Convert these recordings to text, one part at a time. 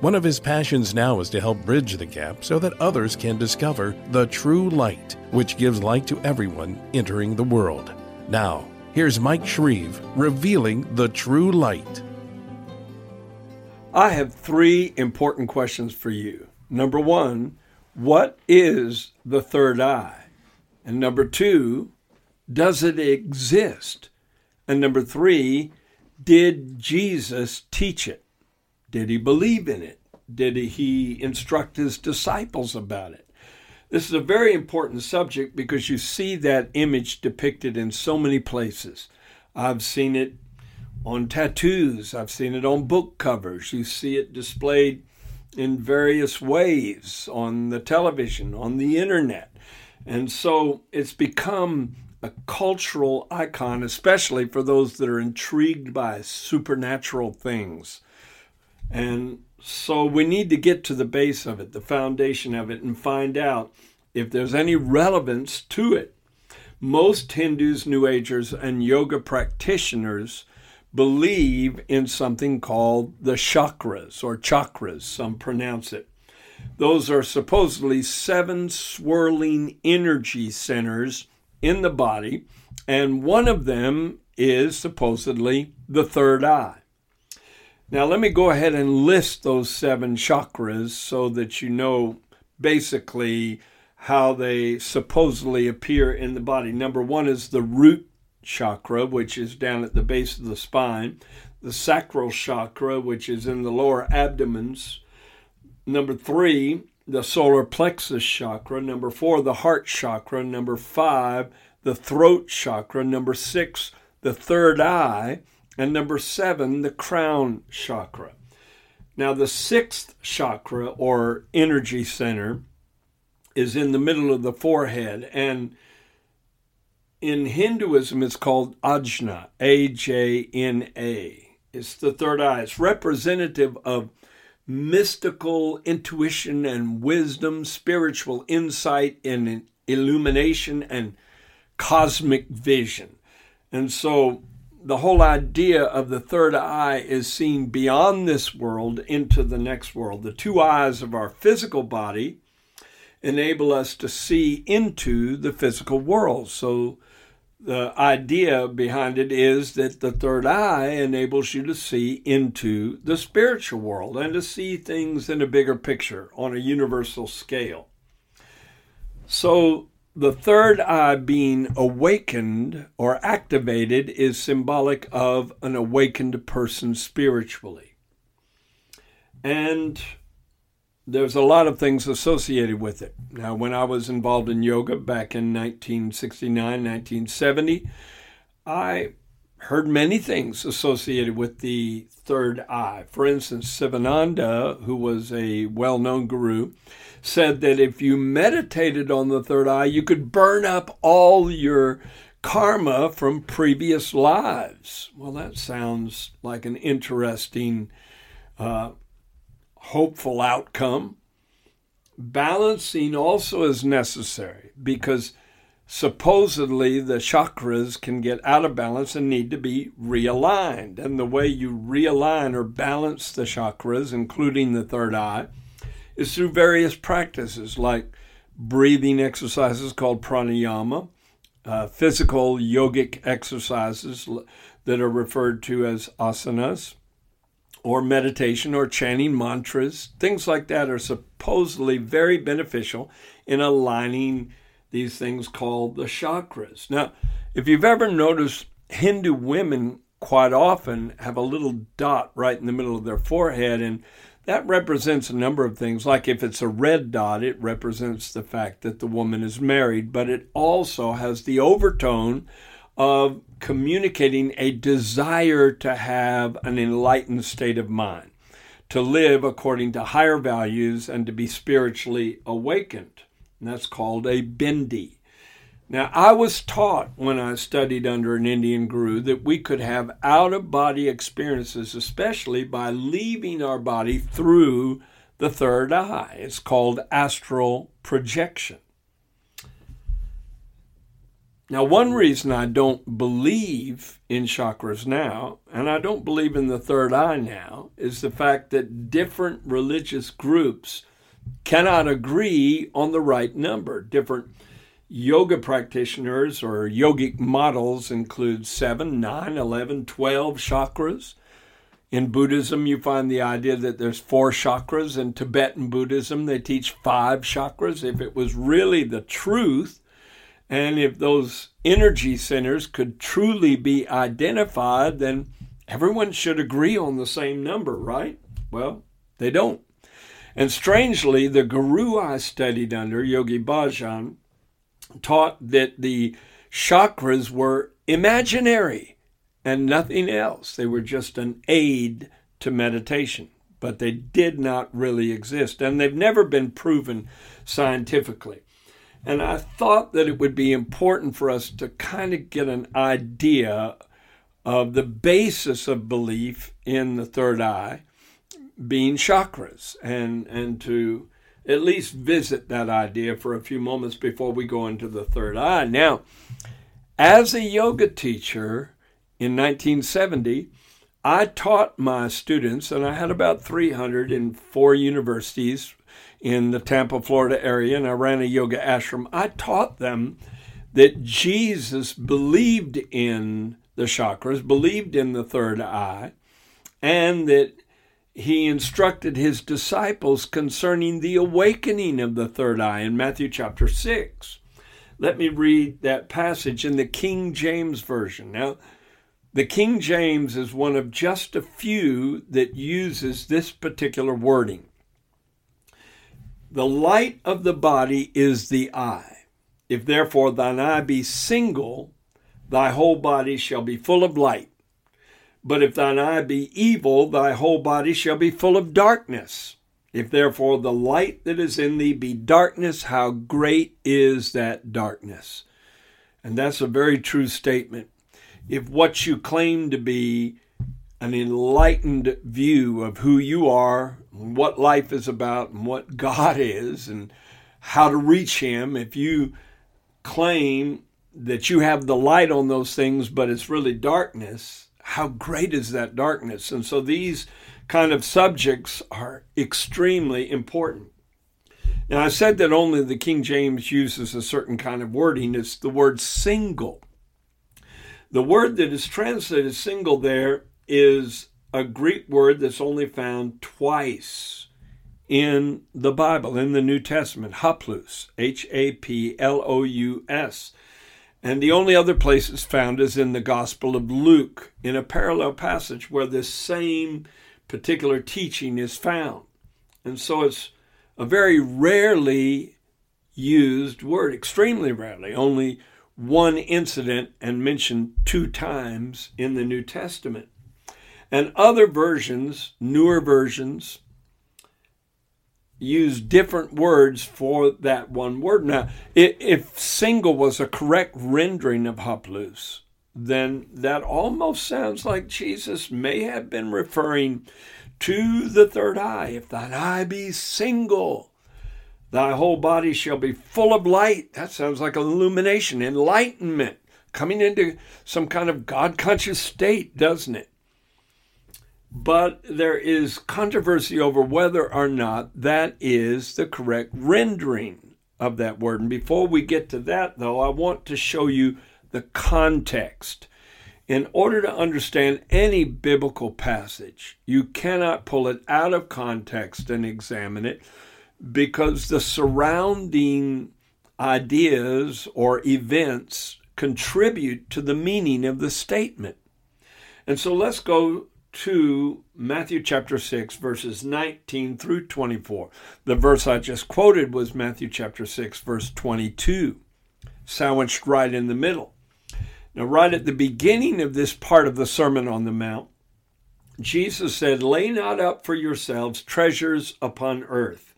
One of his passions now is to help bridge the gap so that others can discover the true light, which gives light to everyone entering the world. Now, here's Mike Shreve revealing the true light. I have three important questions for you. Number one, what is the third eye? And number two, does it exist? And number three, did Jesus teach it? Did he believe in it? Did he instruct his disciples about it? This is a very important subject because you see that image depicted in so many places. I've seen it on tattoos, I've seen it on book covers, you see it displayed in various ways on the television, on the internet. And so it's become a cultural icon, especially for those that are intrigued by supernatural things. And so we need to get to the base of it, the foundation of it, and find out if there's any relevance to it. Most Hindus, New Agers, and yoga practitioners believe in something called the chakras or chakras, some pronounce it. Those are supposedly seven swirling energy centers in the body, and one of them is supposedly the third eye. Now, let me go ahead and list those seven chakras so that you know basically how they supposedly appear in the body. Number one is the root chakra, which is down at the base of the spine, the sacral chakra, which is in the lower abdomens. Number three, the solar plexus chakra. Number four, the heart chakra. Number five, the throat chakra. Number six, the third eye. And number seven, the crown chakra. Now, the sixth chakra or energy center is in the middle of the forehead. And in Hinduism, it's called Ajna, A J N A. It's the third eye. It's representative of mystical intuition and wisdom, spiritual insight and illumination and cosmic vision. And so the whole idea of the third eye is seen beyond this world into the next world. The two eyes of our physical body enable us to see into the physical world. So the idea behind it is that the third eye enables you to see into the spiritual world and to see things in a bigger picture on a universal scale. So, the third eye being awakened or activated is symbolic of an awakened person spiritually. And there's a lot of things associated with it. Now, when I was involved in yoga back in 1969, 1970, I heard many things associated with the third eye. For instance, Sivananda, who was a well known guru, said that if you meditated on the third eye, you could burn up all your karma from previous lives. Well, that sounds like an interesting uh, hopeful outcome. Balancing also is necessary because supposedly the chakras can get out of balance and need to be realigned. And the way you realign or balance the chakras, including the third eye, is through various practices like breathing exercises called pranayama, uh, physical yogic exercises that are referred to as asanas, or meditation or chanting mantras, things like that are supposedly very beneficial in aligning these things called the chakras. Now, if you've ever noticed, Hindu women quite often have a little dot right in the middle of their forehead, and that represents a number of things. Like if it's a red dot, it represents the fact that the woman is married, but it also has the overtone of communicating a desire to have an enlightened state of mind, to live according to higher values, and to be spiritually awakened. And that's called a bindi. Now, I was taught when I studied under an Indian guru that we could have out of body experiences, especially by leaving our body through the third eye. It's called astral projection. Now, one reason I don't believe in chakras now, and I don't believe in the third eye now, is the fact that different religious groups cannot agree on the right number. Different yoga practitioners or yogic models include 7, 9, 11, 12 chakras. In Buddhism, you find the idea that there's four chakras. In Tibetan Buddhism, they teach five chakras. If it was really the truth, and if those energy centers could truly be identified, then everyone should agree on the same number, right? Well, they don't. And strangely, the guru I studied under, Yogi Bhajan, taught that the chakras were imaginary and nothing else. They were just an aid to meditation, but they did not really exist, and they've never been proven scientifically. And I thought that it would be important for us to kind of get an idea of the basis of belief in the third eye being chakras and, and to at least visit that idea for a few moments before we go into the third eye. Now, as a yoga teacher, in 1970, I taught my students, and I had about 300 in four universities in the Tampa, Florida area, and I ran a yoga ashram. I taught them that Jesus believed in the chakras, believed in the third eye, and that he instructed his disciples concerning the awakening of the third eye in Matthew chapter 6. Let me read that passage in the King James Version. Now, the King James is one of just a few that uses this particular wording. The light of the body is the eye. If therefore thine eye be single, thy whole body shall be full of light. But if thine eye be evil, thy whole body shall be full of darkness. If therefore the light that is in thee be darkness, how great is that darkness? And that's a very true statement if what you claim to be an enlightened view of who you are, what life is about, and what God is, and how to reach Him, if you claim that you have the light on those things, but it's really darkness, how great is that darkness? And so these kind of subjects are extremely important. Now, I said that only the King James uses a certain kind of wording. It's the word single. The word that is translated single there is a Greek word that's only found twice in the Bible, in the New Testament, haplous, H A P L O U S. And the only other place it's found is in the Gospel of Luke, in a parallel passage where this same particular teaching is found. And so it's a very rarely used word, extremely rarely. Only one incident and mentioned two times in the New Testament. And other versions, newer versions, use different words for that one word. Now, if single was a correct rendering of haplous, then that almost sounds like Jesus may have been referring to the third eye. If thine eye be single, Thy whole body shall be full of light. That sounds like illumination, enlightenment, coming into some kind of God conscious state, doesn't it? But there is controversy over whether or not that is the correct rendering of that word. And before we get to that, though, I want to show you the context. In order to understand any biblical passage, you cannot pull it out of context and examine it because the surrounding ideas or events contribute to the meaning of the statement. And so let's go to Matthew chapter 6, verses 19 through 24. The verse I just quoted was Matthew chapter 6, verse 22, sandwiched right in the middle. Now, right at the beginning of this part of the Sermon on the Mount, Jesus said, Lay not up for yourselves treasures upon earth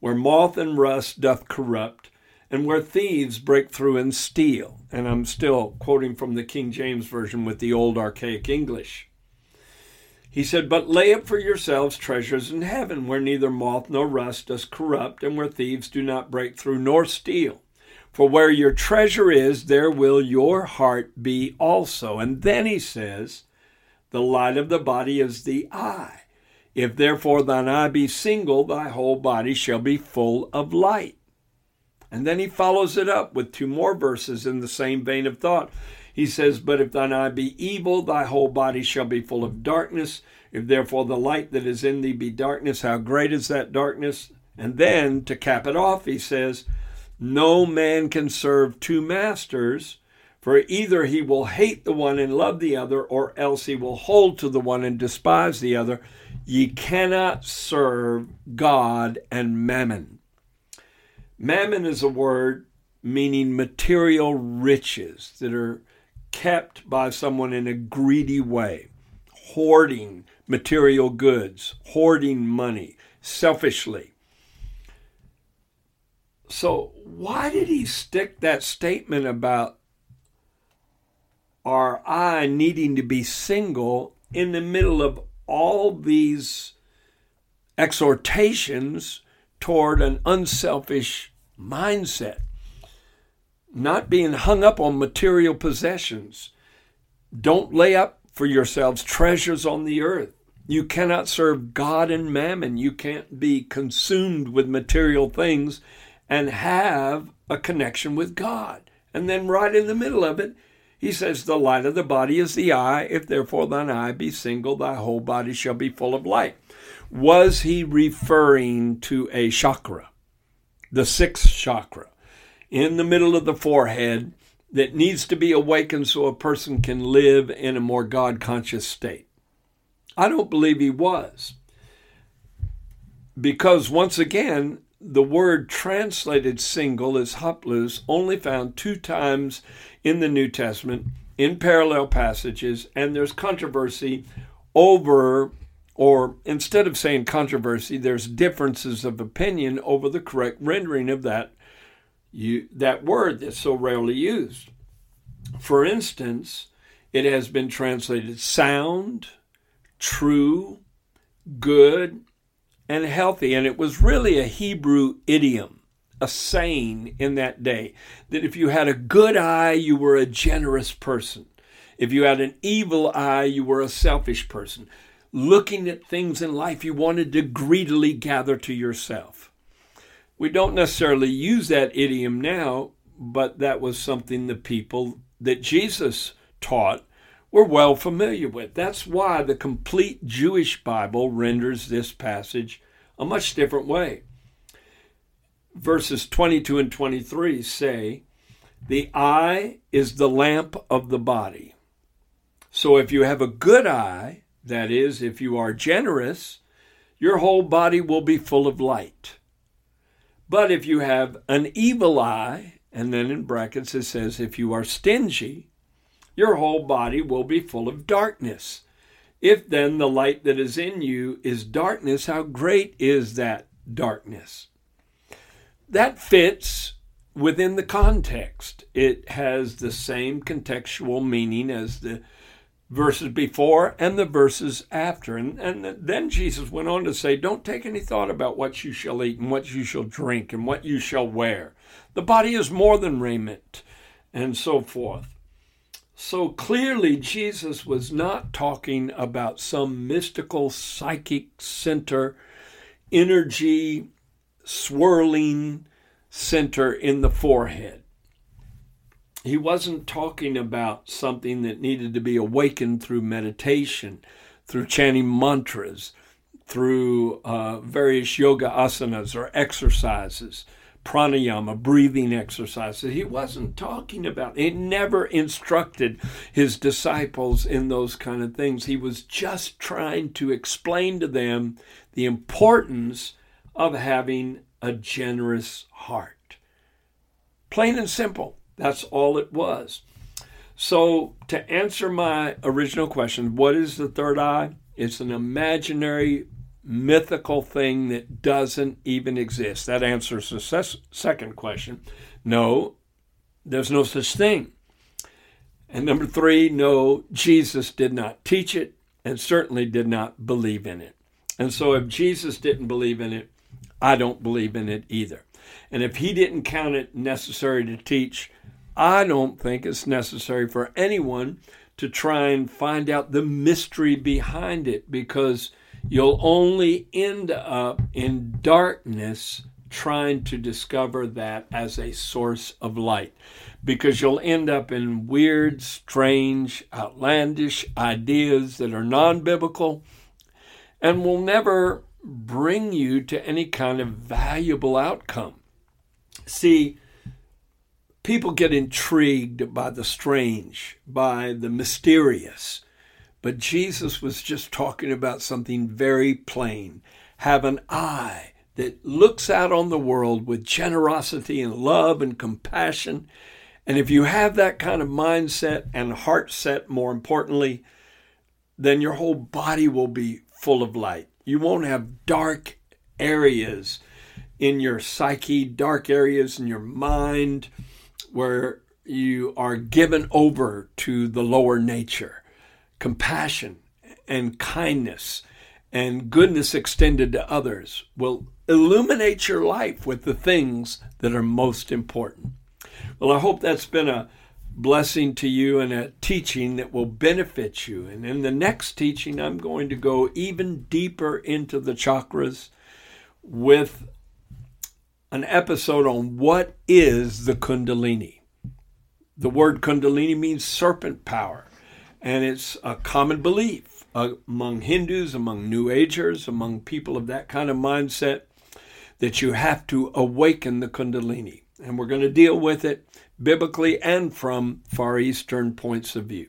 where moth and rust doth corrupt, and where thieves break through and steal. And I'm still quoting from the King James Version with the old archaic English. He said, But lay up for yourselves treasures in heaven, where neither moth nor rust does corrupt, and where thieves do not break through nor steal. For where your treasure is, there will your heart be also. And then he says, The light of the body is the eye. If therefore thine eye be single, thy whole body shall be full of light. And then he follows it up with two more verses in the same vein of thought. He says, But if thine eye be evil, thy whole body shall be full of darkness. If therefore the light that is in thee be darkness, how great is that darkness? And then to cap it off, he says, No man can serve two masters, for either he will hate the one and love the other, or else he will hold to the one and despise the other. Ye cannot serve God and mammon. Mammon is a word meaning material riches that are kept by someone in a greedy way, hoarding material goods, hoarding money selfishly. So, why did he stick that statement about our eye needing to be single in the middle of all these exhortations toward an unselfish mindset, not being hung up on material possessions. Don't lay up for yourselves treasures on the earth. You cannot serve God and mammon. You can't be consumed with material things and have a connection with God. And then, right in the middle of it, he says, The light of the body is the eye. If therefore thine eye be single, thy whole body shall be full of light. Was he referring to a chakra, the sixth chakra, in the middle of the forehead that needs to be awakened so a person can live in a more God conscious state? I don't believe he was. Because once again, the word translated single is haplous, only found two times in the New Testament in parallel passages, and there's controversy over or instead of saying controversy, there's differences of opinion over the correct rendering of that you, that word that's so rarely used. For instance, it has been translated sound, true, good, and healthy. And it was really a Hebrew idiom, a saying in that day, that if you had a good eye, you were a generous person. If you had an evil eye, you were a selfish person looking at things in life you wanted to greedily gather to yourself. We don't necessarily use that idiom now, but that was something the people that Jesus taught were well familiar with. That's why the complete Jewish Bible renders this passage a much different way. Verses 22 and 23 say, The eye is the lamp of the body. So if you have a good eye, that is, if you are generous, your whole body will be full of light. But if you have an evil eye, and then in brackets it says, if you are stingy, your whole body will be full of darkness. If then the light that is in you is darkness, how great is that darkness? That fits within the context. It has the same contextual meaning as the verses before and the verses after. And, and then Jesus went on to say, Don't take any thought about what you shall eat and what you shall drink and what you shall wear. The body is more than raiment, and so forth. So clearly, Jesus was not talking about some mystical psychic center, energy swirling center in the forehead he wasn't talking about something that needed to be awakened through meditation, through chanting mantras, through uh, various yoga asanas or exercises, pranayama, breathing exercises. He wasn't talking about, he never instructed his disciples in those kind of things. He was just trying to explain to them the importance of having a generous heart. Plain and simple. That's all it was. So, to answer my original question, what is the third eye? It's an imaginary, mythical thing that doesn't even exist. That answers the ses- second question. No, there's no such thing. And number three, no, Jesus did not teach it and certainly did not believe in it. And so if Jesus didn't believe in it, I don't believe in it either. And if he didn't count it necessary to teach, I don't think it's necessary for anyone to try and find out the mystery behind it because you'll only end up in darkness trying to discover that as a source of light because you'll end up in weird, strange, outlandish ideas that are non biblical and will never bring you to any kind of valuable outcome. See, people get intrigued by the strange, by the mysterious. But Jesus was just talking about something very plain. Have an eye that looks out on the world with generosity and love and compassion. And if you have that kind of mindset and heart set, more importantly, then your whole body will be full of light. You won't have dark areas in your psyche, dark areas in your mind where you are given over to the lower nature, compassion and kindness and goodness extended to others will illuminate your life with the things that are most important. Well, I hope that's been a blessing to you and a teaching that will benefit you. And in the next teaching, I'm going to go even deeper into the chakras with an episode on what is the Kundalini. The word Kundalini means serpent power, and it's a common belief among Hindus, among New Agers, among people of that kind of mindset that you have to awaken the Kundalini. And we're going to deal with it biblically and from Far Eastern points of view.